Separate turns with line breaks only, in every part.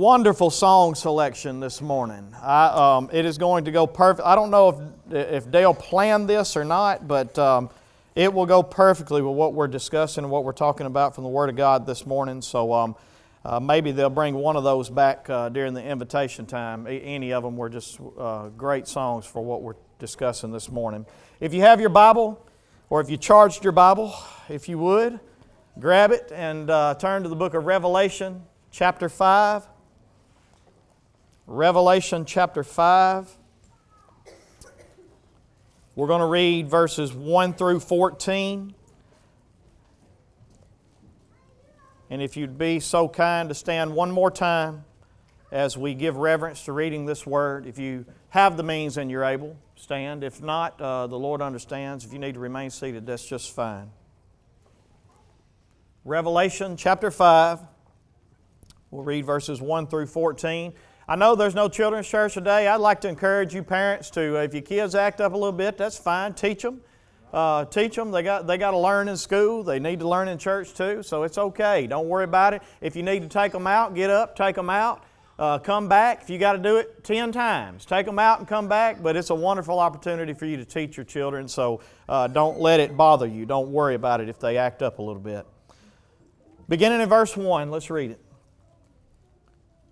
wonderful song selection this morning. I, um, it is going to go perfect. I don't know if, if Dale planned this or not, but um, it will go perfectly with what we're discussing and what we're talking about from the Word of God this morning. So um, uh, maybe they'll bring one of those back uh, during the invitation time. Any of them were just uh, great songs for what we're discussing this morning. If you have your Bible, or if you charged your Bible, if you would, grab it and uh, turn to the book of Revelation chapter 5. Revelation chapter 5. We're going to read verses 1 through 14. And if you'd be so kind to stand one more time as we give reverence to reading this word, if you have the means and you're able, stand. If not, uh, the Lord understands. If you need to remain seated, that's just fine. Revelation chapter 5. We'll read verses 1 through 14. I know there's no children's church today. I'd like to encourage you parents to, if your kids act up a little bit, that's fine. Teach them. Uh, teach them. They got, they got to learn in school. They need to learn in church too, so it's okay. Don't worry about it. If you need to take them out, get up, take them out. Uh, come back. If you got to do it 10 times, take them out and come back. But it's a wonderful opportunity for you to teach your children, so uh, don't let it bother you. Don't worry about it if they act up a little bit. Beginning in verse 1, let's read it.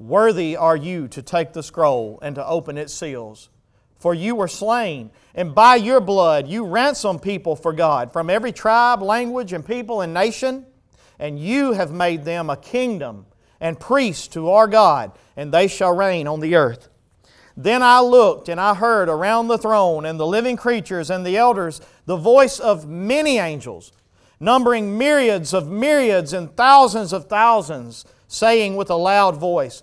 Worthy are you to take the scroll and to open its seals. For you were slain, and by your blood you ransomed people for God from every tribe, language, and people and nation, and you have made them a kingdom and priests to our God, and they shall reign on the earth. Then I looked, and I heard around the throne and the living creatures and the elders the voice of many angels, numbering myriads of myriads and thousands of thousands, saying with a loud voice,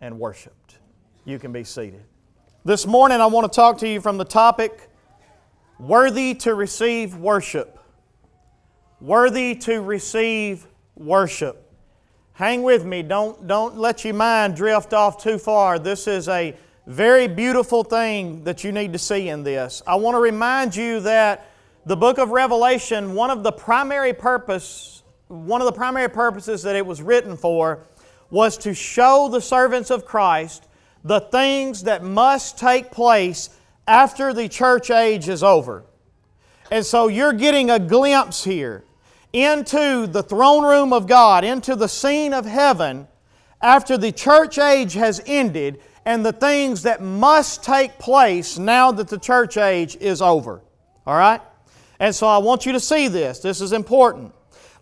and worshiped. You can be seated. This morning, I want to talk to you from the topic worthy to receive worship. Worthy to receive worship. Hang with me. Don't, don't let your mind drift off too far. This is a very beautiful thing that you need to see in this. I want to remind you that the book of Revelation, one of the primary purpose, one of the primary purposes that it was written for was to show the servants of Christ the things that must take place after the church age is over. And so you're getting a glimpse here into the throne room of God, into the scene of heaven after the church age has ended and the things that must take place now that the church age is over. All right? And so I want you to see this. This is important.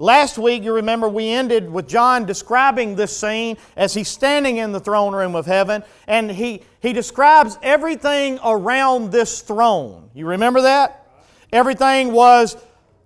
Last week, you remember, we ended with John describing this scene as he's standing in the throne room of heaven, and he, he describes everything around this throne. You remember that? Everything was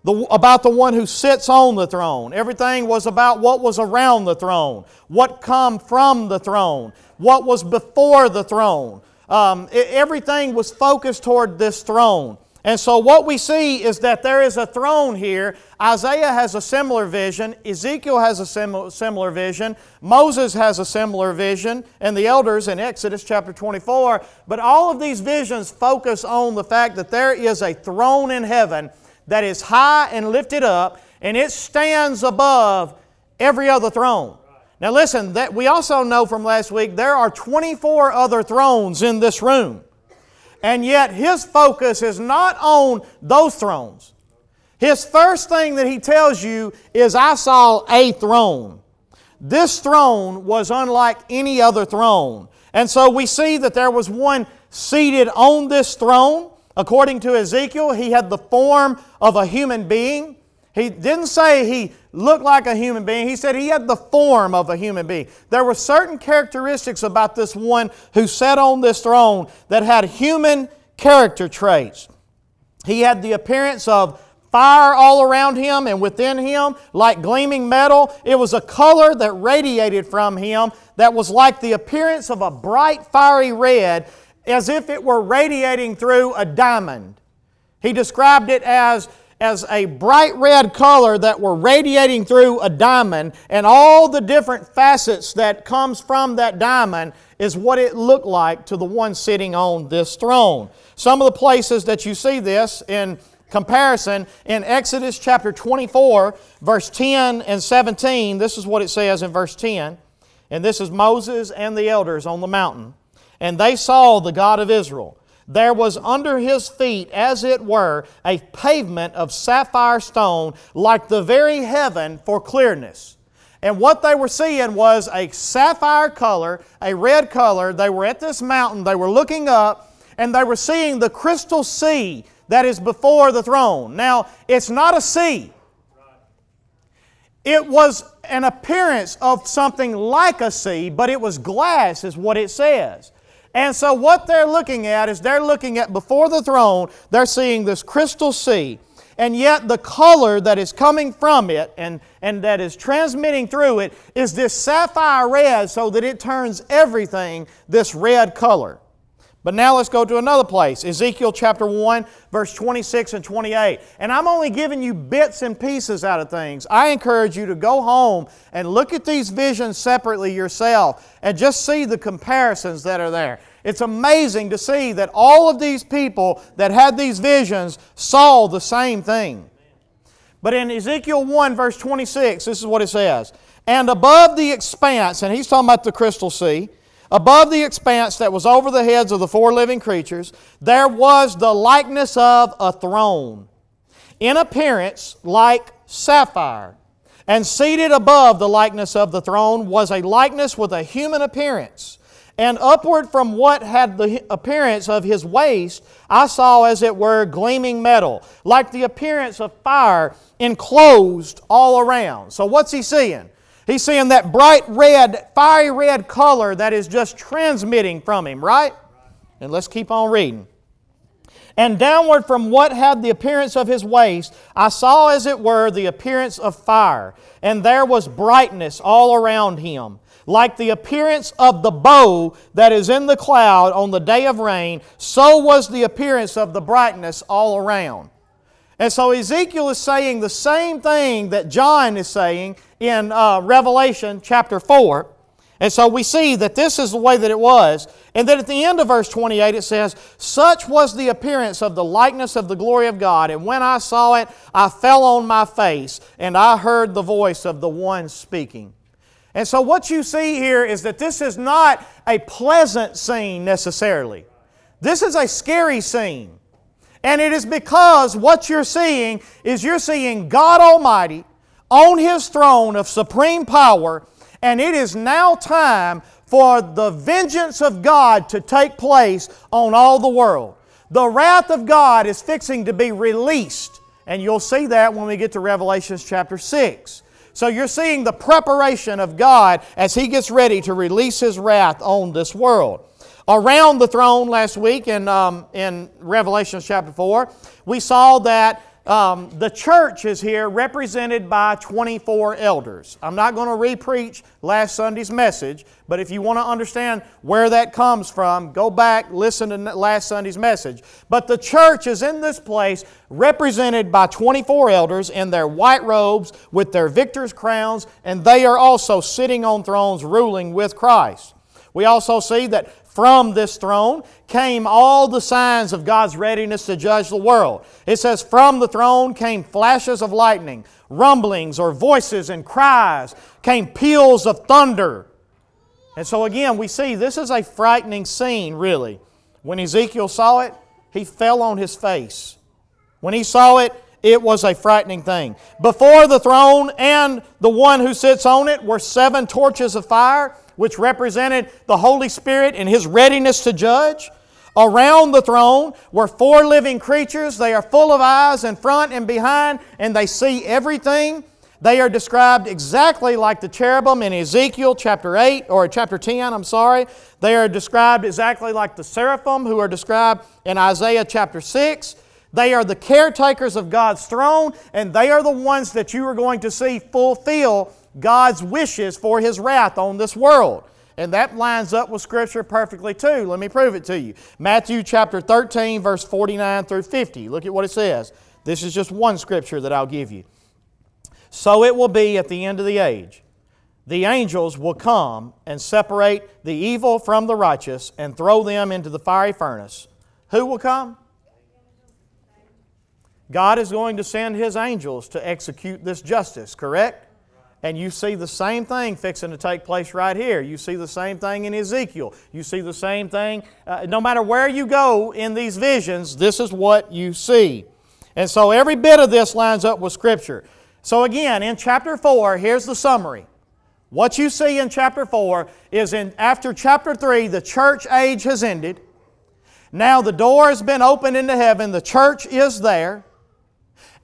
the, about the one who sits on the throne. Everything was about what was around the throne, what come from the throne, what was before the throne. Um, everything was focused toward this throne. And so, what we see is that there is a throne here. Isaiah has a similar vision. Ezekiel has a similar vision. Moses has a similar vision. And the elders in Exodus chapter 24. But all of these visions focus on the fact that there is a throne in heaven that is high and lifted up, and it stands above every other throne. Now, listen, that we also know from last week there are 24 other thrones in this room. And yet, his focus is not on those thrones. His first thing that he tells you is, I saw a throne. This throne was unlike any other throne. And so we see that there was one seated on this throne. According to Ezekiel, he had the form of a human being. He didn't say he looked like a human being. He said he had the form of a human being. There were certain characteristics about this one who sat on this throne that had human character traits. He had the appearance of fire all around him and within him, like gleaming metal. It was a color that radiated from him that was like the appearance of a bright, fiery red as if it were radiating through a diamond. He described it as, as a bright red color that were radiating through a diamond, and all the different facets that comes from that diamond is what it looked like to the one sitting on this throne. Some of the places that you see this in comparison in Exodus chapter 24, verse 10 and 17, this is what it says in verse 10. And this is Moses and the elders on the mountain and they saw the God of Israel. There was under his feet, as it were, a pavement of sapphire stone, like the very heaven for clearness. And what they were seeing was a sapphire color, a red color. They were at this mountain, they were looking up, and they were seeing the crystal sea that is before the throne. Now, it's not a sea. It was an appearance of something like a sea, but it was glass, is what it says. And so, what they're looking at is they're looking at before the throne, they're seeing this crystal sea. And yet, the color that is coming from it and, and that is transmitting through it is this sapphire red, so that it turns everything this red color. But now let's go to another place Ezekiel chapter 1, verse 26 and 28. And I'm only giving you bits and pieces out of things. I encourage you to go home and look at these visions separately yourself and just see the comparisons that are there. It's amazing to see that all of these people that had these visions saw the same thing. But in Ezekiel 1, verse 26, this is what it says And above the expanse, and he's talking about the crystal sea Above the expanse that was over the heads of the four living creatures, there was the likeness of a throne, in appearance like sapphire. And seated above the likeness of the throne was a likeness with a human appearance. And upward from what had the appearance of his waist, I saw as it were gleaming metal, like the appearance of fire enclosed all around. So, what's he seeing? He's seeing that bright red, fiery red color that is just transmitting from him, right? And let's keep on reading. And downward from what had the appearance of his waist, I saw as it were the appearance of fire, and there was brightness all around him. Like the appearance of the bow that is in the cloud on the day of rain, so was the appearance of the brightness all around. And so Ezekiel is saying the same thing that John is saying in uh, Revelation chapter 4. And so we see that this is the way that it was. And then at the end of verse 28 it says, Such was the appearance of the likeness of the glory of God. And when I saw it, I fell on my face, and I heard the voice of the one speaking. And so what you see here is that this is not a pleasant scene necessarily. This is a scary scene. And it is because what you're seeing is you're seeing God Almighty on His throne of supreme power, and it is now time for the vengeance of God to take place on all the world. The wrath of God is fixing to be released, and you'll see that when we get to Revelations chapter 6. So you're seeing the preparation of God as He gets ready to release His wrath on this world around the throne last week in, um, in Revelation chapter 4, we saw that um, the church is here represented by 24 elders. I'm not going to repreach last Sunday's message, but if you want to understand where that comes from, go back, listen to last Sunday's message. But the church is in this place represented by 24 elders in their white robes with their victor's crowns, and they are also sitting on thrones ruling with Christ. We also see that from this throne came all the signs of God's readiness to judge the world. It says, From the throne came flashes of lightning, rumblings or voices and cries, came peals of thunder. And so again, we see this is a frightening scene, really. When Ezekiel saw it, he fell on his face. When he saw it, it was a frightening thing. Before the throne and the one who sits on it were seven torches of fire which represented the Holy Spirit and His readiness to judge. Around the throne were four living creatures. They are full of eyes in front and behind, and they see everything. They are described exactly like the cherubim in Ezekiel chapter 8 or chapter 10, I'm sorry. They are described exactly like the seraphim who are described in Isaiah chapter 6. They are the caretakers of God's throne, and they are the ones that you are going to see fulfill God's wishes for His wrath on this world. And that lines up with Scripture perfectly too. Let me prove it to you. Matthew chapter 13, verse 49 through 50. Look at what it says. This is just one Scripture that I'll give you. So it will be at the end of the age. The angels will come and separate the evil from the righteous and throw them into the fiery furnace. Who will come? God is going to send His angels to execute this justice, correct? And you see the same thing fixing to take place right here. You see the same thing in Ezekiel. You see the same thing. Uh, no matter where you go in these visions, this is what you see. And so every bit of this lines up with Scripture. So again, in chapter 4, here's the summary. What you see in chapter 4 is in after chapter 3, the church age has ended. Now the door has been opened into heaven, the church is there.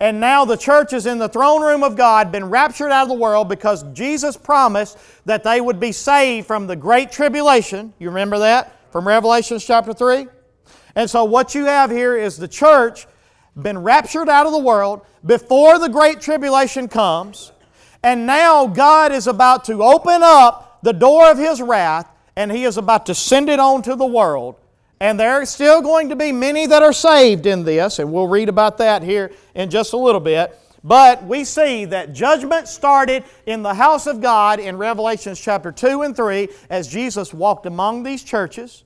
And now the church is in the throne room of God, been raptured out of the world because Jesus promised that they would be saved from the great tribulation. You remember that from Revelation chapter 3? And so what you have here is the church been raptured out of the world before the great tribulation comes. And now God is about to open up the door of His wrath and He is about to send it on to the world and there are still going to be many that are saved in this, and we'll read about that here in just a little bit. But we see that judgment started in the house of God in Revelations chapter 2 and 3 as Jesus walked among these churches.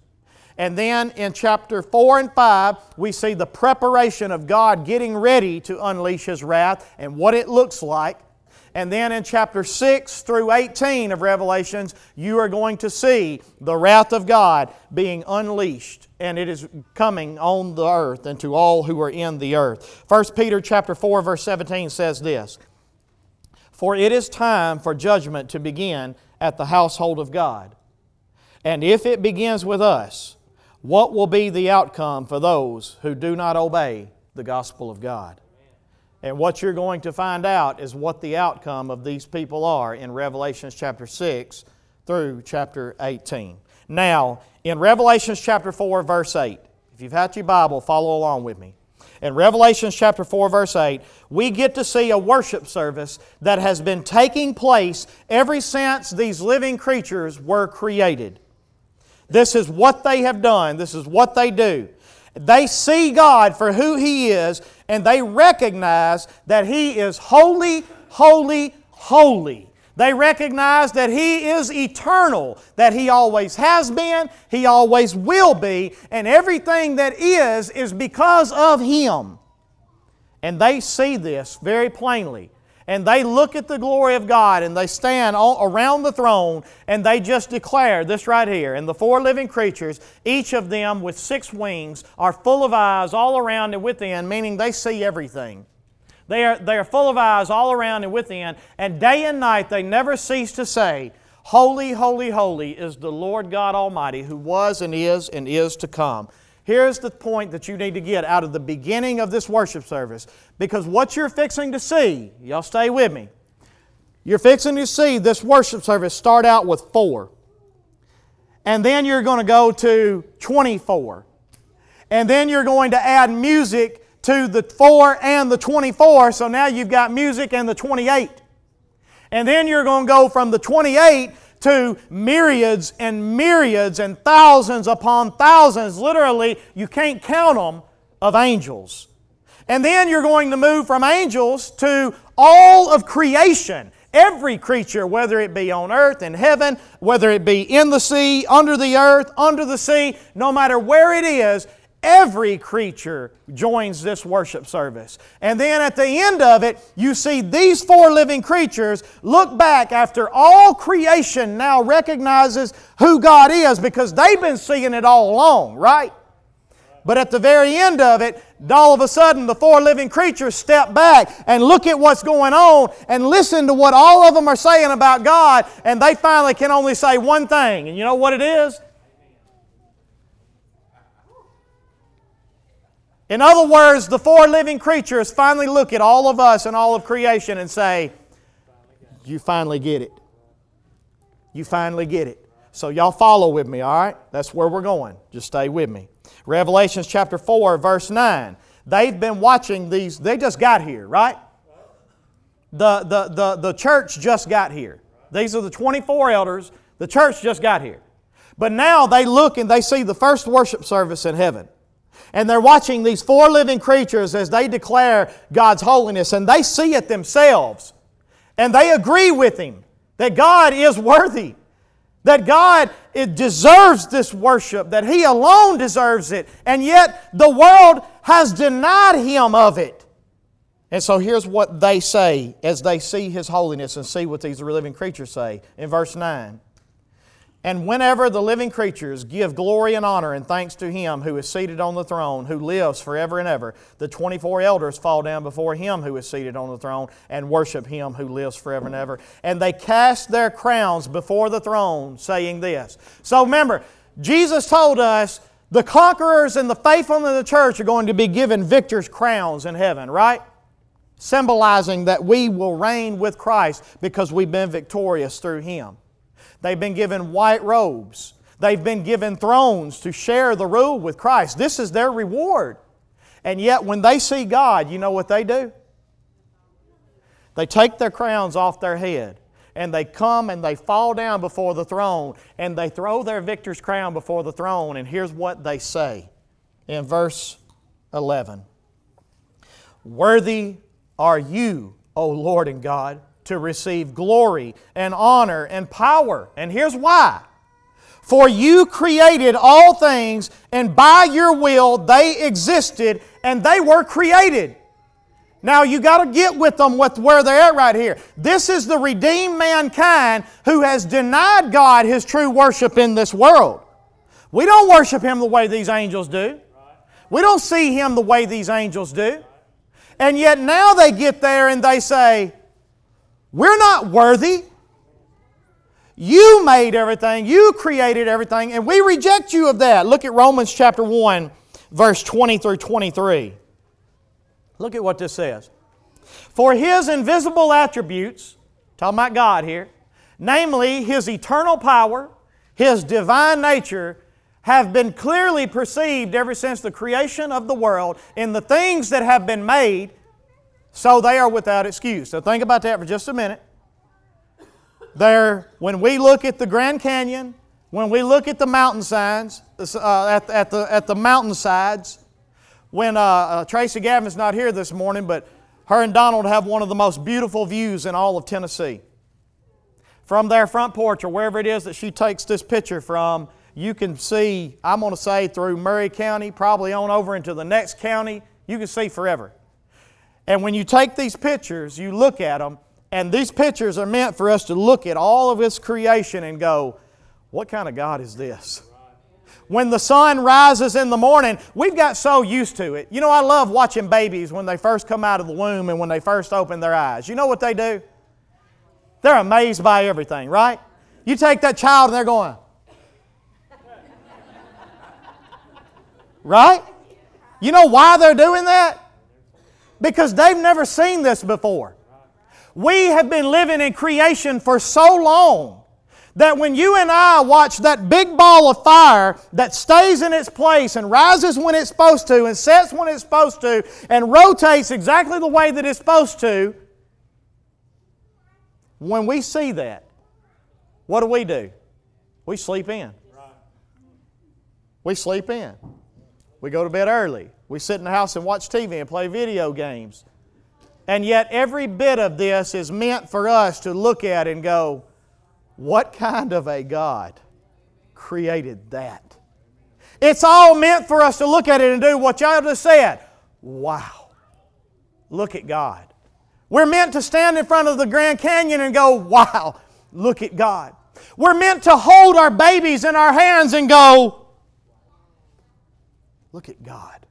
And then in chapter 4 and 5, we see the preparation of God getting ready to unleash His wrath and what it looks like. And then in chapter 6 through 18 of Revelations, you are going to see the wrath of God being unleashed and it is coming on the earth and to all who are in the earth. 1 Peter chapter 4 verse 17 says this: For it is time for judgment to begin at the household of God. And if it begins with us, what will be the outcome for those who do not obey the gospel of God? And what you're going to find out is what the outcome of these people are in Revelations chapter 6 through chapter 18. Now, in Revelations chapter 4, verse 8, if you've had your Bible, follow along with me. In Revelations chapter 4, verse 8, we get to see a worship service that has been taking place ever since these living creatures were created. This is what they have done, this is what they do. They see God for who He is, and they recognize that He is holy, holy, holy. They recognize that He is eternal, that He always has been, He always will be, and everything that is is because of Him. And they see this very plainly and they look at the glory of God and they stand all around the throne and they just declare this right here. And the four living creatures, each of them with six wings, are full of eyes all around and within, meaning they see everything. They are, they are full of eyes all around and within, and day and night they never cease to say, Holy, holy, holy is the Lord God Almighty who was and is and is to come. Here's the point that you need to get out of the beginning of this worship service. Because what you're fixing to see, y'all stay with me, you're fixing to see this worship service start out with four. And then you're going to go to 24. And then you're going to add music to the 4 and the 24, so now you've got music and the 28. And then you're going to go from the 28 to myriads and myriads and thousands upon thousands, literally, you can't count them, of angels. And then you're going to move from angels to all of creation. Every creature, whether it be on earth, in heaven, whether it be in the sea, under the earth, under the sea, no matter where it is, Every creature joins this worship service. And then at the end of it, you see these four living creatures look back after all creation now recognizes who God is because they've been seeing it all along, right? But at the very end of it, all of a sudden the four living creatures step back and look at what's going on and listen to what all of them are saying about God, and they finally can only say one thing. And you know what it is? In other words, the four living creatures finally look at all of us and all of creation and say, You finally get it. You finally get it. So, y'all follow with me, all right? That's where we're going. Just stay with me. Revelations chapter 4, verse 9. They've been watching these, they just got here, right? The, the, the, the church just got here. These are the 24 elders. The church just got here. But now they look and they see the first worship service in heaven. And they're watching these four living creatures as they declare God's holiness, and they see it themselves. And they agree with Him that God is worthy, that God it deserves this worship, that He alone deserves it, and yet the world has denied Him of it. And so here's what they say as they see His holiness and see what these living creatures say in verse 9. And whenever the living creatures give glory and honor and thanks to Him who is seated on the throne, who lives forever and ever, the 24 elders fall down before Him who is seated on the throne and worship Him who lives forever and ever. And they cast their crowns before the throne, saying this. So remember, Jesus told us the conquerors and the faithful in the church are going to be given victor's crowns in heaven, right? Symbolizing that we will reign with Christ because we've been victorious through Him. They've been given white robes. They've been given thrones to share the rule with Christ. This is their reward. And yet, when they see God, you know what they do? They take their crowns off their head and they come and they fall down before the throne and they throw their victor's crown before the throne. And here's what they say in verse 11 Worthy are you, O Lord and God to receive glory and honor and power. And here's why. For you created all things, and by your will they existed and they were created. Now you got to get with them with where they're at right here. This is the redeemed mankind who has denied God his true worship in this world. We don't worship him the way these angels do. We don't see him the way these angels do. And yet now they get there and they say, we're not worthy. You made everything, you created everything, and we reject you of that. Look at Romans chapter 1, verse 20 through 23. Look at what this says. For his invisible attributes, talking about God here, namely his eternal power, his divine nature, have been clearly perceived ever since the creation of the world in the things that have been made so they are without excuse. So think about that for just a minute. There, when we look at the Grand Canyon, when we look at the mountainsides, uh, at, at, the, at the mountainsides, when uh, uh, Tracy Gavin's not here this morning, but her and Donald have one of the most beautiful views in all of Tennessee. From their front porch or wherever it is that she takes this picture from, you can see, I'm going to say, through Maury County, probably on over into the next county, you can see forever. And when you take these pictures, you look at them, and these pictures are meant for us to look at all of His creation and go, what kind of God is this? When the sun rises in the morning, we've got so used to it. You know, I love watching babies when they first come out of the womb and when they first open their eyes. You know what they do? They're amazed by everything, right? You take that child and they're going, right? You know why they're doing that? Because they've never seen this before. We have been living in creation for so long that when you and I watch that big ball of fire that stays in its place and rises when it's supposed to and sets when it's supposed to and rotates exactly the way that it's supposed to, when we see that, what do we do? We sleep in. We sleep in. We go to bed early. We sit in the house and watch TV and play video games. And yet, every bit of this is meant for us to look at and go, what kind of a God created that? It's all meant for us to look at it and do what y'all just said. Wow. Look at God. We're meant to stand in front of the Grand Canyon and go, wow, look at God. We're meant to hold our babies in our hands and go, look at God.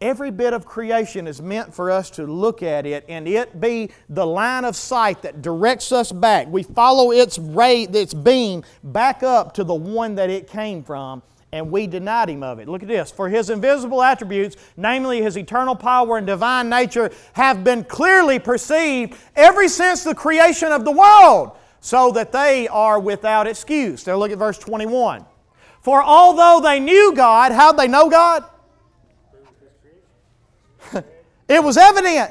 Every bit of creation is meant for us to look at it and it be the line of sight that directs us back. We follow its ray, its beam back up to the one that it came from, and we denied him of it. Look at this. For his invisible attributes, namely his eternal power and divine nature, have been clearly perceived ever since the creation of the world, so that they are without excuse. Now look at verse 21. For although they knew God, how'd they know God? It was evident.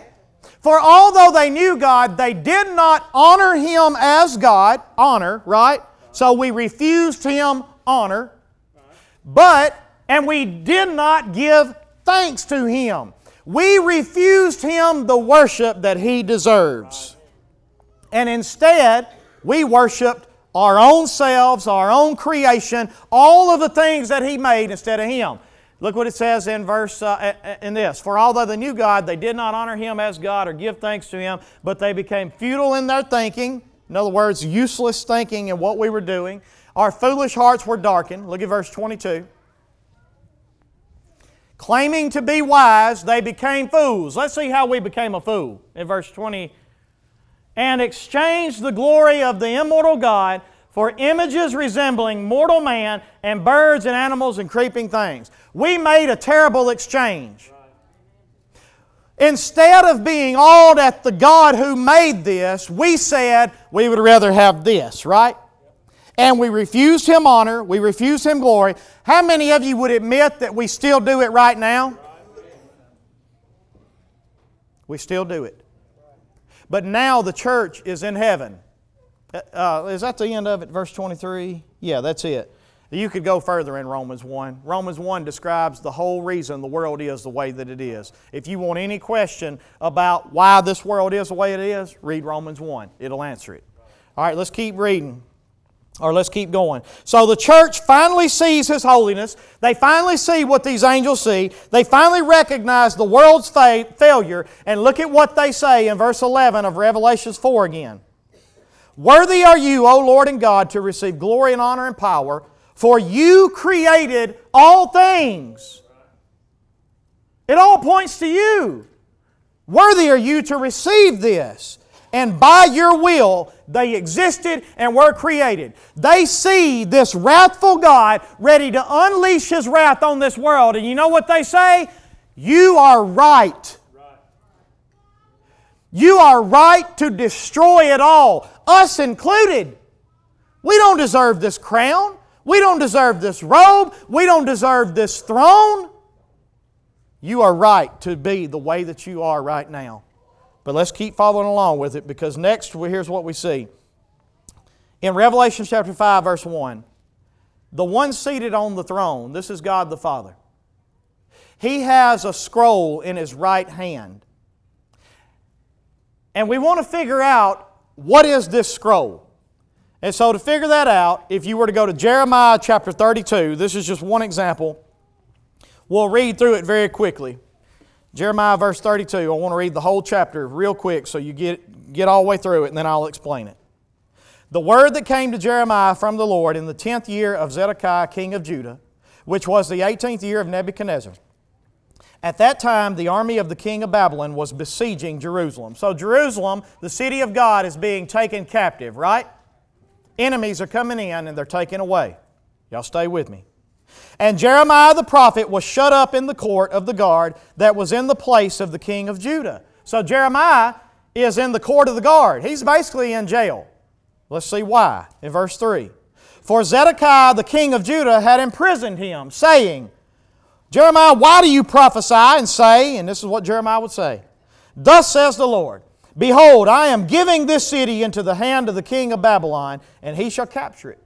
For although they knew God, they did not honor Him as God. Honor, right? So we refused Him honor. But, and we did not give thanks to Him. We refused Him the worship that He deserves. And instead, we worshiped our own selves, our own creation, all of the things that He made instead of Him. Look what it says in verse uh, in this. For although they knew God, they did not honor Him as God or give thanks to Him, but they became futile in their thinking. In other words, useless thinking in what we were doing. Our foolish hearts were darkened. Look at verse 22. Claiming to be wise, they became fools. Let's see how we became a fool in verse 20. And exchanged the glory of the immortal God for images resembling mortal man and birds and animals and creeping things. We made a terrible exchange. Instead of being awed at the God who made this, we said we would rather have this, right? And we refused Him honor, we refused Him glory. How many of you would admit that we still do it right now? We still do it. But now the church is in heaven. Uh, uh, is that the end of it, verse 23? Yeah, that's it. You could go further in Romans 1. Romans 1 describes the whole reason the world is the way that it is. If you want any question about why this world is the way it is, read Romans 1. It'll answer it. All right, let's keep reading. Or let's keep going. So the church finally sees His holiness. They finally see what these angels see. They finally recognize the world's fa- failure. And look at what they say in verse 11 of Revelations 4 again. Worthy are you, O Lord and God, to receive glory and honor and power, for you created all things. It all points to you. Worthy are you to receive this. And by your will, they existed and were created. They see this wrathful God ready to unleash His wrath on this world. And you know what they say? You are right. You are right to destroy it all, us included. We don't deserve this crown. We don't deserve this robe. We don't deserve this throne. You are right to be the way that you are right now. But let's keep following along with it because next here's what we see. In Revelation chapter 5, verse 1, the one seated on the throne, this is God the Father, he has a scroll in his right hand. And we want to figure out what is this scroll. And so to figure that out, if you were to go to Jeremiah chapter 32, this is just one example. We'll read through it very quickly. Jeremiah verse 32. I want to read the whole chapter real quick so you get, get all the way through it and then I'll explain it. The word that came to Jeremiah from the Lord in the tenth year of Zedekiah, king of Judah, which was the eighteenth year of Nebuchadnezzar at that time, the army of the king of Babylon was besieging Jerusalem. So, Jerusalem, the city of God, is being taken captive, right? Enemies are coming in and they're taken away. Y'all stay with me. And Jeremiah the prophet was shut up in the court of the guard that was in the place of the king of Judah. So, Jeremiah is in the court of the guard. He's basically in jail. Let's see why. In verse 3 For Zedekiah the king of Judah had imprisoned him, saying, Jeremiah, why do you prophesy and say, and this is what Jeremiah would say, Thus says the Lord, Behold, I am giving this city into the hand of the king of Babylon, and he shall capture it.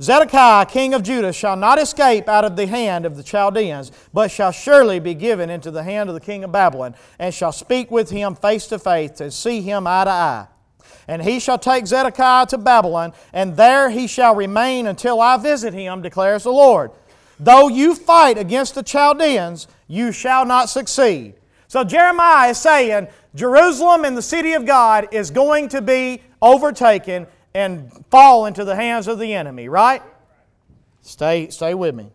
Zedekiah, king of Judah, shall not escape out of the hand of the Chaldeans, but shall surely be given into the hand of the king of Babylon, and shall speak with him face to face, and see him eye to eye. And he shall take Zedekiah to Babylon, and there he shall remain until I visit him, declares the Lord. Though you fight against the Chaldeans, you shall not succeed. So Jeremiah is saying Jerusalem and the city of God is going to be overtaken and fall into the hands of the enemy, right? Stay, stay with me.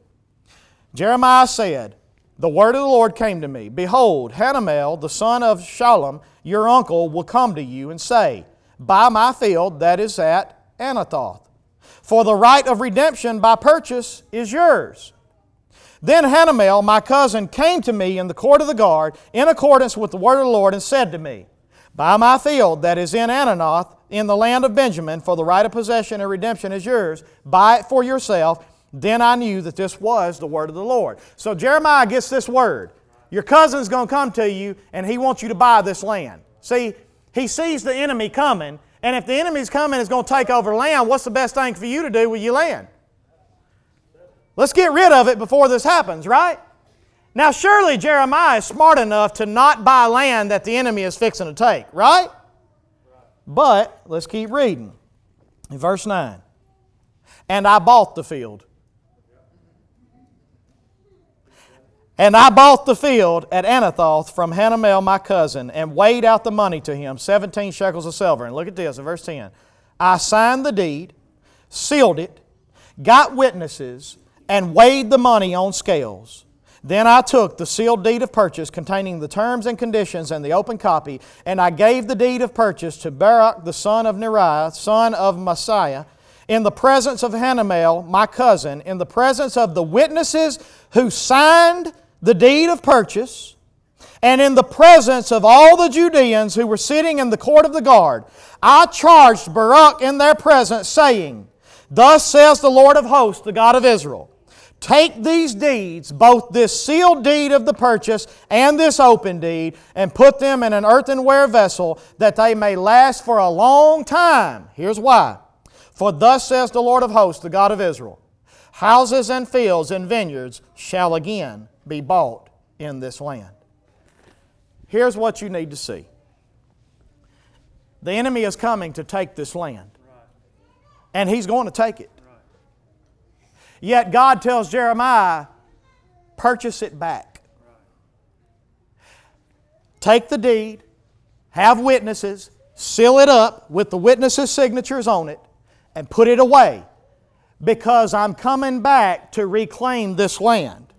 Jeremiah said, The word of the Lord came to me Behold, Hanamel, the son of Shallum, your uncle, will come to you and say, Buy my field that is at Anathoth. For the right of redemption by purchase is yours. Then Hanamel, my cousin, came to me in the court of the guard in accordance with the word of the Lord and said to me, Buy my field that is in Anathoth in the land of Benjamin, for the right of possession and redemption is yours. Buy it for yourself. Then I knew that this was the word of the Lord. So Jeremiah gets this word. Your cousin's going to come to you and he wants you to buy this land. See, he sees the enemy coming, and if the enemy's coming is going to take over land, what's the best thing for you to do with your land? Let's get rid of it before this happens, right? Now, surely Jeremiah is smart enough to not buy land that the enemy is fixing to take, right? But let's keep reading. In verse 9. And I bought the field. And I bought the field at Anathoth from Hanamel, my cousin, and weighed out the money to him, 17 shekels of silver. And look at this in verse 10. I signed the deed, sealed it, got witnesses, and weighed the money on scales. Then I took the sealed deed of purchase containing the terms and conditions and the open copy, and I gave the deed of purchase to Baruch the son of Neriah, son of Mahseiah, in the presence of Hanamel, my cousin, in the presence of the witnesses who signed the deed of purchase, and in the presence of all the Judeans who were sitting in the court of the guard. I charged Baruch in their presence, saying, Thus says the Lord of hosts, the God of Israel. Take these deeds, both this sealed deed of the purchase and this open deed, and put them in an earthenware vessel that they may last for a long time. Here's why. For thus says the Lord of hosts, the God of Israel Houses and fields and vineyards shall again be bought in this land. Here's what you need to see the enemy is coming to take this land, and he's going to take it. Yet God tells Jeremiah, purchase it back. Take the deed, have witnesses, seal it up with the witnesses' signatures on it, and put it away because I'm coming back to reclaim this land.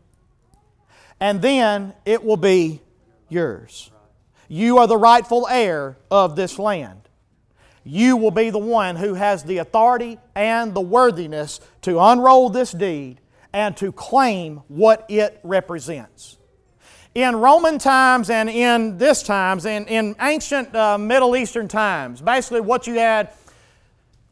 And then it will be yours. You are the rightful heir of this land you will be the one who has the authority and the worthiness to unroll this deed and to claim what it represents. In Roman times and in this times, in, in ancient uh, Middle Eastern times, basically what you had,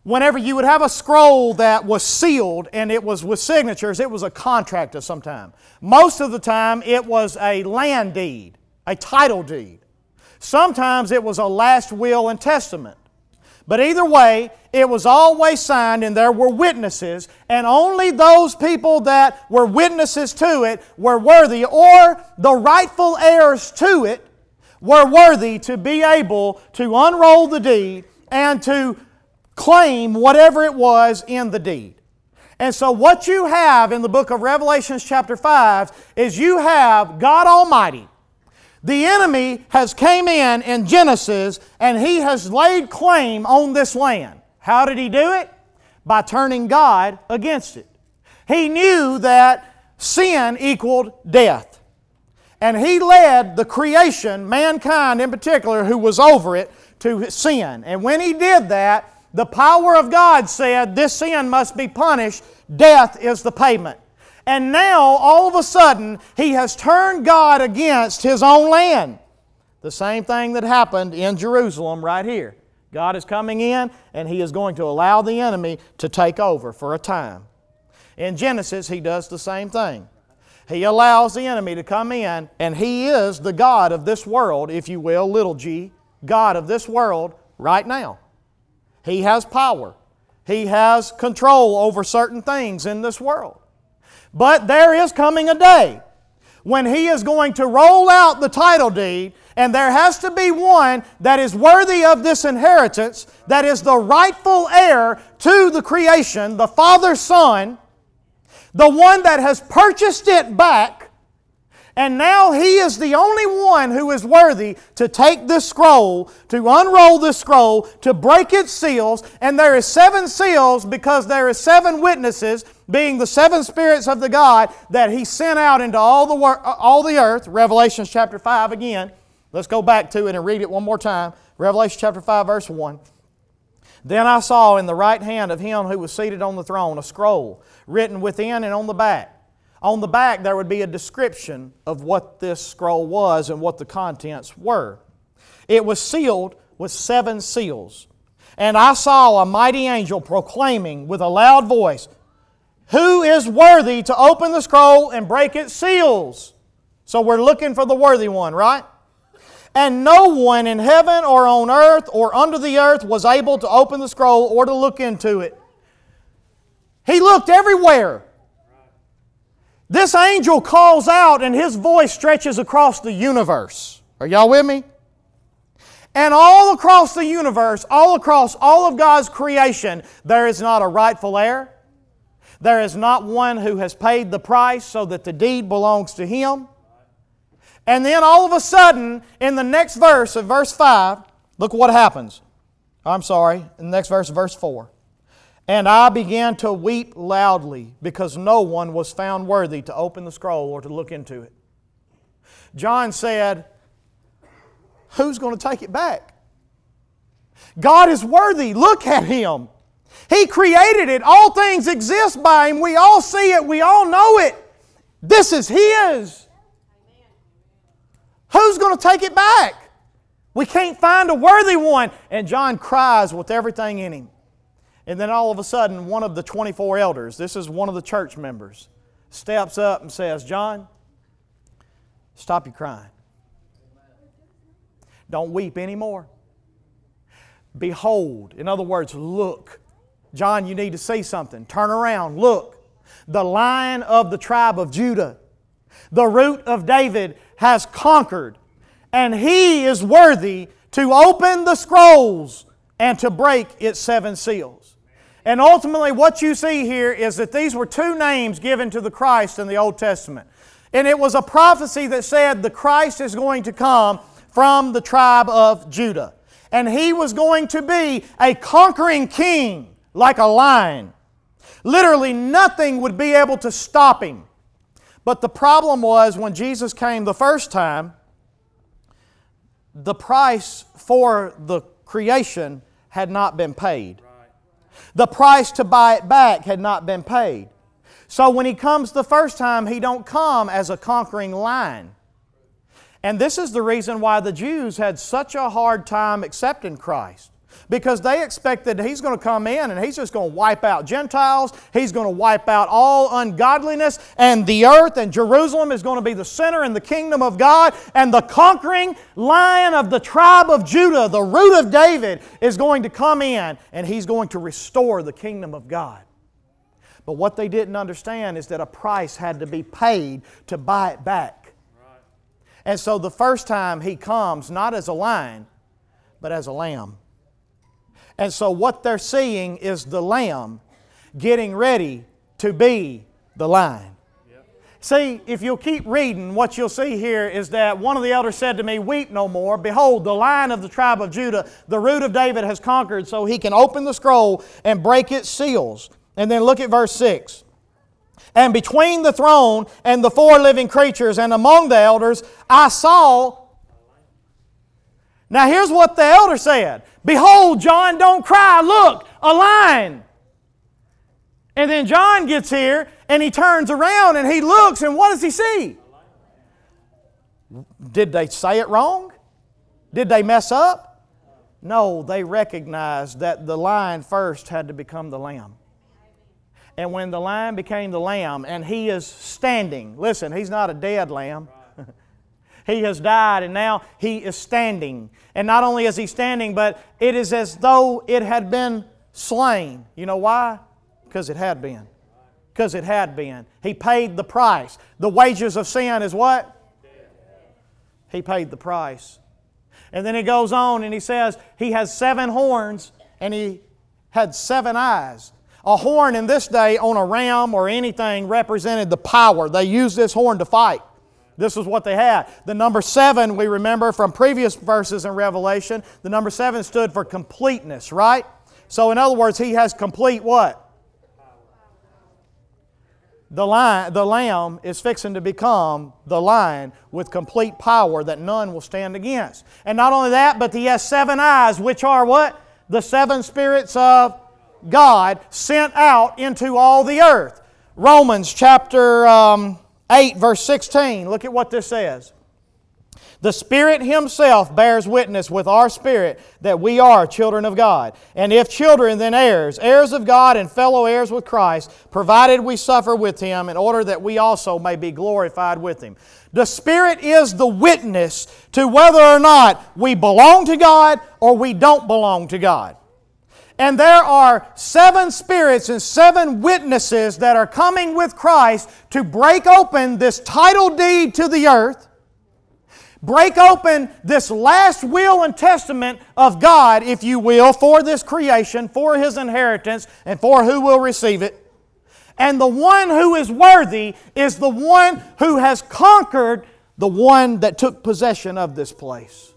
whenever you would have a scroll that was sealed and it was with signatures, it was a contract of some time. Most of the time, it was a land deed, a title deed. Sometimes it was a last will and testament. But either way, it was always signed and there were witnesses, and only those people that were witnesses to it were worthy, or the rightful heirs to it were worthy to be able to unroll the deed and to claim whatever it was in the deed. And so, what you have in the book of Revelations, chapter 5, is you have God Almighty the enemy has came in in Genesis and he has laid claim on this land. How did he do it? By turning God against it. He knew that sin equaled death. And he led the creation, mankind in particular, who was over it, to sin. And when he did that, the power of God said, This sin must be punished. Death is the payment. And now, all of a sudden, he has turned God against his own land. The same thing that happened in Jerusalem right here. God is coming in and He is going to allow the enemy to take over for a time. In Genesis, He does the same thing. He allows the enemy to come in, and He is the God of this world, if you will, little g, God of this world right now. He has power, He has control over certain things in this world. But there is coming a day when He is going to roll out the title deed and there has to be one that is worthy of this inheritance, that is the rightful heir to the creation, the Father Son, the one that has purchased it back. And now he is the only one who is worthy to take this scroll, to unroll this scroll, to break its seals. And there is seven seals because there is seven witnesses, being the seven spirits of the God that he sent out into all the, uh, all the earth. Revelation chapter 5 again. Let's go back to it and read it one more time. Revelation chapter 5, verse 1. Then I saw in the right hand of him who was seated on the throne a scroll written within and on the back. On the back, there would be a description of what this scroll was and what the contents were. It was sealed with seven seals. And I saw a mighty angel proclaiming with a loud voice, Who is worthy to open the scroll and break its seals? So we're looking for the worthy one, right? And no one in heaven or on earth or under the earth was able to open the scroll or to look into it. He looked everywhere. This angel calls out and his voice stretches across the universe. Are y'all with me? And all across the universe, all across all of God's creation, there is not a rightful heir. There is not one who has paid the price so that the deed belongs to him. And then all of a sudden, in the next verse of verse 5, look what happens. I'm sorry, in the next verse, verse 4. And I began to weep loudly because no one was found worthy to open the scroll or to look into it. John said, Who's going to take it back? God is worthy. Look at Him. He created it. All things exist by Him. We all see it. We all know it. This is His. Who's going to take it back? We can't find a worthy one. And John cries with everything in him. And then all of a sudden, one of the 24 elders, this is one of the church members, steps up and says, John, stop your crying. Don't weep anymore. Behold, in other words, look. John, you need to see something. Turn around, look. The lion of the tribe of Judah, the root of David, has conquered, and he is worthy to open the scrolls and to break its seven seals. And ultimately, what you see here is that these were two names given to the Christ in the Old Testament. And it was a prophecy that said the Christ is going to come from the tribe of Judah. And he was going to be a conquering king like a lion. Literally, nothing would be able to stop him. But the problem was when Jesus came the first time, the price for the creation had not been paid. The price to buy it back had not been paid. So when he comes the first time, he don't come as a conquering lion. And this is the reason why the Jews had such a hard time accepting Christ because they expected he's going to come in and he's just going to wipe out Gentiles. He's going to wipe out all ungodliness, and the earth and Jerusalem is going to be the center and the kingdom of God. And the conquering lion of the tribe of Judah, the root of David, is going to come in and he's going to restore the kingdom of God. But what they didn't understand is that a price had to be paid to buy it back. And so the first time he comes, not as a lion, but as a lamb. And so what they're seeing is the lamb getting ready to be the lion. See, if you'll keep reading, what you'll see here is that one of the elders said to me, Weep no more. Behold, the lion of the tribe of Judah, the root of David, has conquered, so he can open the scroll and break its seals. And then look at verse 6. And between the throne and the four living creatures and among the elders, I saw now, here's what the elder said Behold, John, don't cry. Look, a lion. And then John gets here and he turns around and he looks, and what does he see? Did they say it wrong? Did they mess up? No, they recognized that the lion first had to become the lamb. And when the lion became the lamb, and he is standing, listen, he's not a dead lamb. He has died, and now he is standing. And not only is he standing, but it is as though it had been slain. You know why? Because it had been. Because it had been. He paid the price. The wages of sin is what? He paid the price. And then he goes on and he says, He has seven horns and he had seven eyes. A horn in this day on a ram or anything represented the power. They used this horn to fight. This is what they had. The number seven, we remember from previous verses in Revelation, the number seven stood for completeness, right? So, in other words, he has complete what? The, lion, the lamb is fixing to become the lion with complete power that none will stand against. And not only that, but he has seven eyes, which are what? The seven spirits of God sent out into all the earth. Romans chapter um, 8, verse 16. Look at what this says. The Spirit Himself bears witness with our spirit that we are children of God. And if children, then heirs, heirs of God and fellow heirs with Christ, provided we suffer with Him in order that we also may be glorified with Him. The Spirit is the witness to whether or not we belong to God or we don't belong to God. And there are seven spirits and seven witnesses that are coming with Christ to break open this title deed to the earth break open this last will and testament of God, if you will, for this creation, for His inheritance, and for who will receive it. And the one who is worthy is the one who has conquered the one that took possession of this place.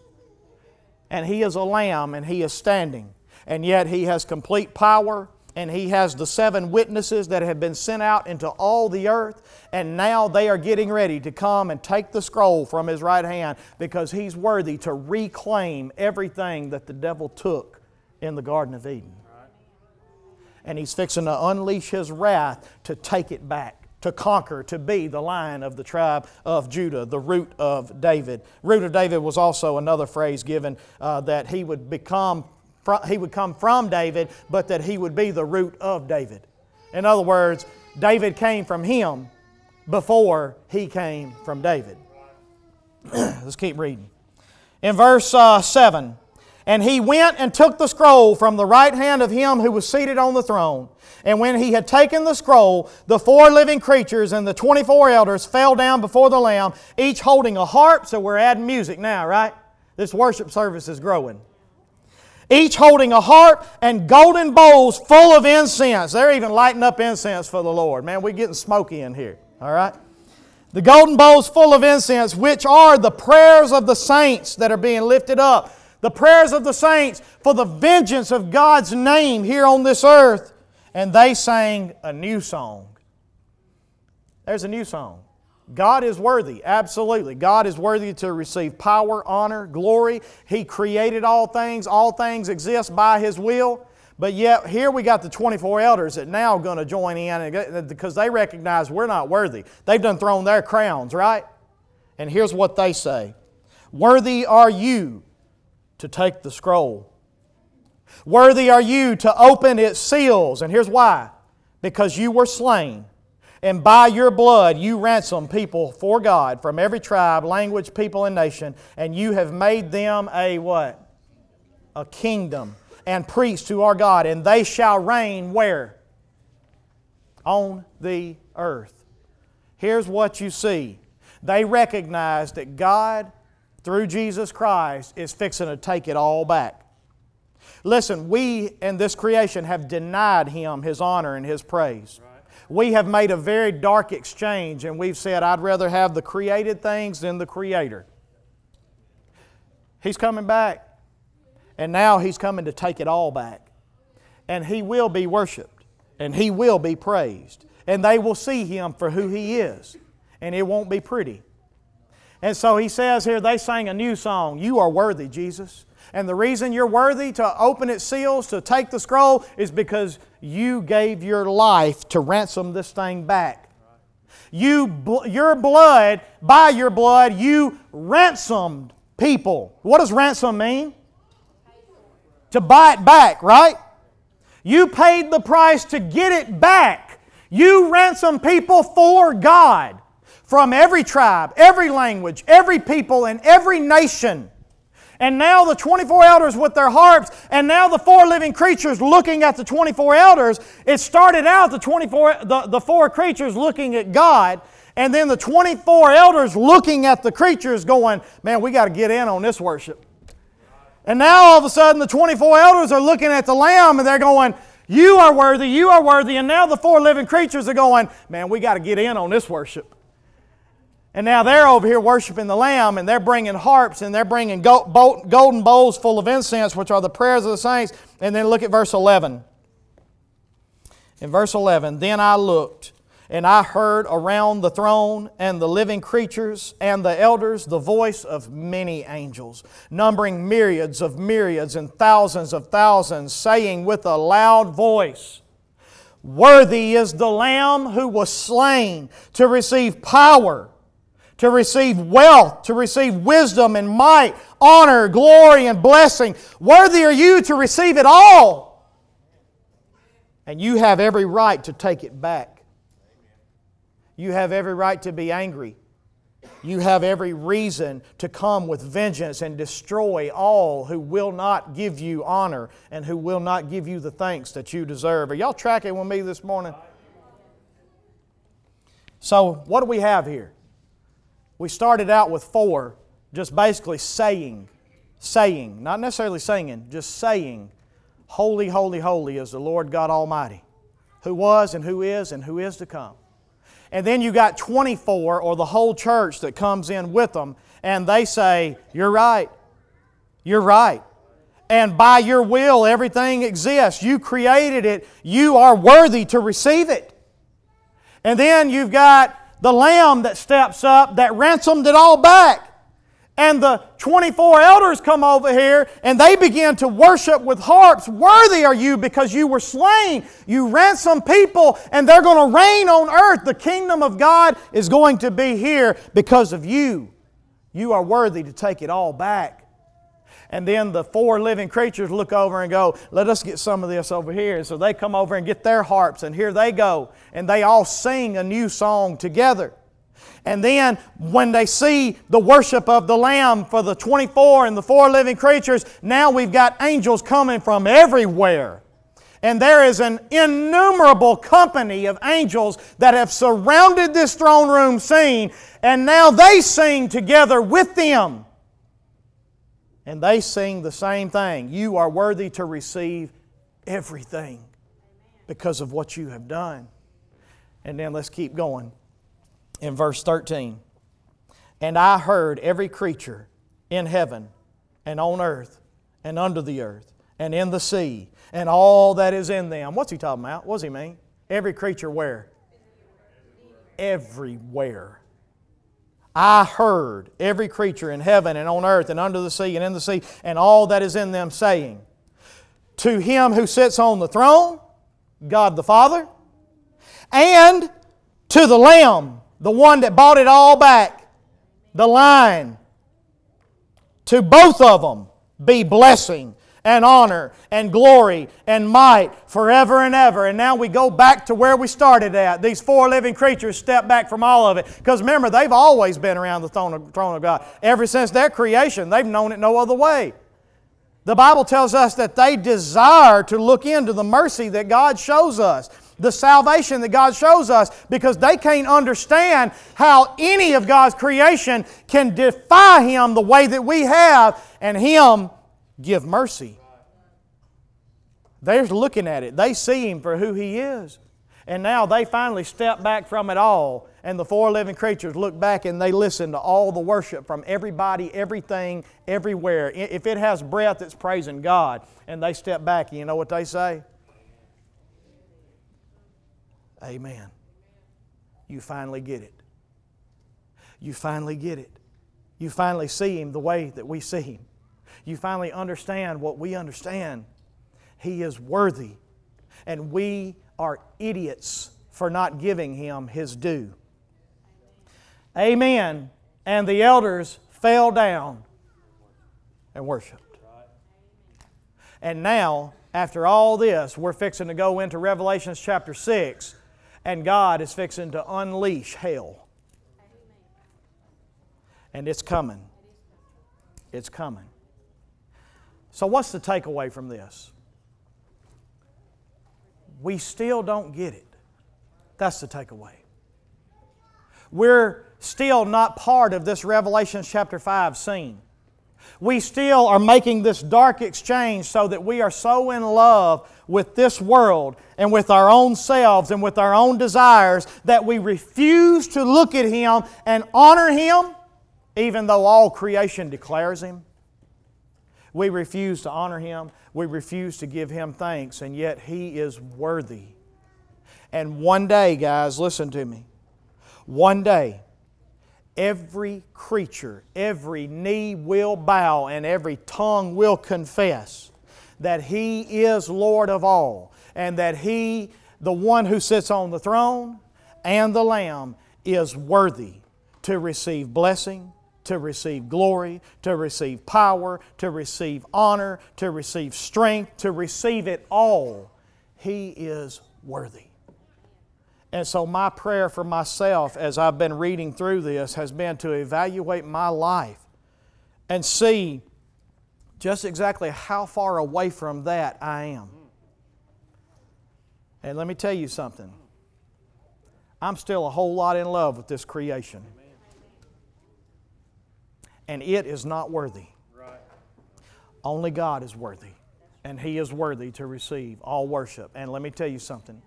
And He is a lamb and He is standing. And yet He has complete power and he has the seven witnesses that have been sent out into all the earth, and now they are getting ready to come and take the scroll from his right hand because he's worthy to reclaim everything that the devil took in the Garden of Eden. And he's fixing to unleash his wrath to take it back. To conquer, to be the lion of the tribe of Judah, the root of David. Root of David was also another phrase given uh, that he would become he would come from David, but that he would be the root of David. In other words, David came from him before he came from David. Let's keep reading. In verse uh, 7 And he went and took the scroll from the right hand of him who was seated on the throne. And when he had taken the scroll, the four living creatures and the 24 elders fell down before the Lamb, each holding a harp. So we're adding music now, right? This worship service is growing each holding a harp and golden bowls full of incense. They're even lighting up incense for the Lord. Man, we're getting smoky in here, all right? The golden bowls full of incense, which are the prayers of the saints that are being lifted up. The prayers of the saints for the vengeance of God's name here on this earth. And they sang a new song. There's a new song. God is worthy, absolutely. God is worthy to receive power, honor, glory. He created all things, all things exist by His will. But yet, here we got the 24 elders that now are going to join in because they recognize we're not worthy. They've done thrown their crowns, right? And here's what they say Worthy are you to take the scroll. Worthy are you to open its seals. And here's why because you were slain and by your blood you ransom people for God from every tribe, language, people, and nation, and you have made them a what? A kingdom and priests to our God, and they shall reign where? On the earth. Here's what you see. They recognize that God, through Jesus Christ, is fixing to take it all back. Listen, we in this creation have denied Him His honor and His praise. We have made a very dark exchange and we've said, I'd rather have the created things than the Creator. He's coming back. And now He's coming to take it all back. And He will be worshiped. And He will be praised. And they will see Him for who He is. And it won't be pretty. And so He says here, they sang a new song You are worthy, Jesus. And the reason you're worthy to open its seals, to take the scroll, is because you gave your life to ransom this thing back. You, your blood, by your blood, you ransomed people. What does ransom mean? to buy it back, right? You paid the price to get it back. You ransom people for God from every tribe, every language, every people, and every nation. And now the 24 elders with their harps, and now the four living creatures looking at the 24 elders. It started out the 24, the, the four creatures looking at God, and then the 24 elders looking at the creatures going, Man, we got to get in on this worship. And now all of a sudden the 24 elders are looking at the Lamb and they're going, You are worthy, you are worthy. And now the four living creatures are going, Man, we got to get in on this worship. And now they're over here worshiping the Lamb and they're bringing harps and they're bringing golden bowls full of incense, which are the prayers of the saints. And then look at verse 11. In verse 11, then I looked and I heard around the throne and the living creatures and the elders the voice of many angels, numbering myriads of myriads and thousands of thousands, saying with a loud voice, Worthy is the Lamb who was slain to receive power to receive wealth, to receive wisdom and might, honor, glory, and blessing. Worthy are you to receive it all. And you have every right to take it back. You have every right to be angry. You have every reason to come with vengeance and destroy all who will not give you honor and who will not give you the thanks that you deserve. Are y'all tracking with me this morning? So, what do we have here? We started out with four, just basically saying, saying, not necessarily singing, just saying, Holy, holy, holy is the Lord God Almighty, who was and who is and who is to come. And then you got 24 or the whole church that comes in with them, and they say, You're right. You're right. And by your will, everything exists. You created it. You are worthy to receive it. And then you've got the lamb that steps up that ransomed it all back. And the 24 elders come over here and they begin to worship with harps. Worthy are you because you were slain. You ransomed people and they're going to reign on earth. The kingdom of God is going to be here because of you. You are worthy to take it all back. And then the four living creatures look over and go, Let us get some of this over here. And so they come over and get their harps, and here they go. And they all sing a new song together. And then when they see the worship of the Lamb for the 24 and the four living creatures, now we've got angels coming from everywhere. And there is an innumerable company of angels that have surrounded this throne room scene, and now they sing together with them. And they sing the same thing. You are worthy to receive everything because of what you have done. And then let's keep going. In verse 13, and I heard every creature in heaven and on earth and under the earth and in the sea and all that is in them. What's he talking about? What does he mean? Every creature where? Everywhere. I heard every creature in heaven and on earth and under the sea and in the sea and all that is in them saying, To him who sits on the throne, God the Father, and to the Lamb, the one that bought it all back, the Lion, to both of them be blessing and honor and glory and might forever and ever. And now we go back to where we started at. These four living creatures step back from all of it. Because remember, they've always been around the throne of, throne of God. Ever since their creation, they've known it no other way. The Bible tells us that they desire to look into the mercy that God shows us, the salvation that God shows us, because they can't understand how any of God's creation can defy Him the way that we have, and Him give mercy. They're looking at it. They see Him for who He is. And now they finally step back from it all, and the four living creatures look back and they listen to all the worship from everybody, everything, everywhere. If it has breath, it's praising God. And they step back, and you know what they say? Amen. You finally get it. You finally get it. You finally see Him the way that we see Him you finally understand what we understand. He is worthy, and we are idiots for not giving him his due. Amen. And the elders fell down and worshiped. And now, after all this, we're fixing to go into Revelations chapter 6, and God is fixing to unleash hell. And it's coming. It's coming. So, what's the takeaway from this? We still don't get it. That's the takeaway. We're still not part of this Revelation chapter 5 scene. We still are making this dark exchange so that we are so in love with this world and with our own selves and with our own desires that we refuse to look at Him and honor Him, even though all creation declares Him. We refuse to honor Him. We refuse to give Him thanks, and yet He is worthy. And one day, guys, listen to me. One day, every creature, every knee will bow, and every tongue will confess that He is Lord of all, and that He, the one who sits on the throne, and the Lamb, is worthy to receive blessing, to receive glory, to receive power, to receive honor, to receive strength, to receive it all. He is worthy. And so, my prayer for myself as I've been reading through this has been to evaluate my life and see just exactly how far away from that I am. And let me tell you something I'm still a whole lot in love with this creation and it is not worthy. Right. Only God is worthy, and He is worthy to receive all worship. And let me tell you something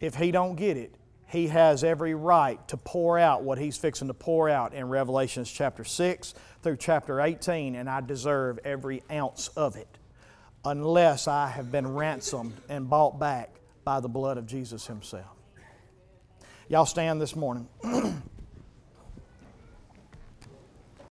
if He don't get it, He has every right to pour out what He's fixing to pour out in Revelations chapter 6 through chapter 18, and I deserve every ounce of it unless I have been ransomed and bought back by the blood of Jesus Himself. Y'all stand this morning.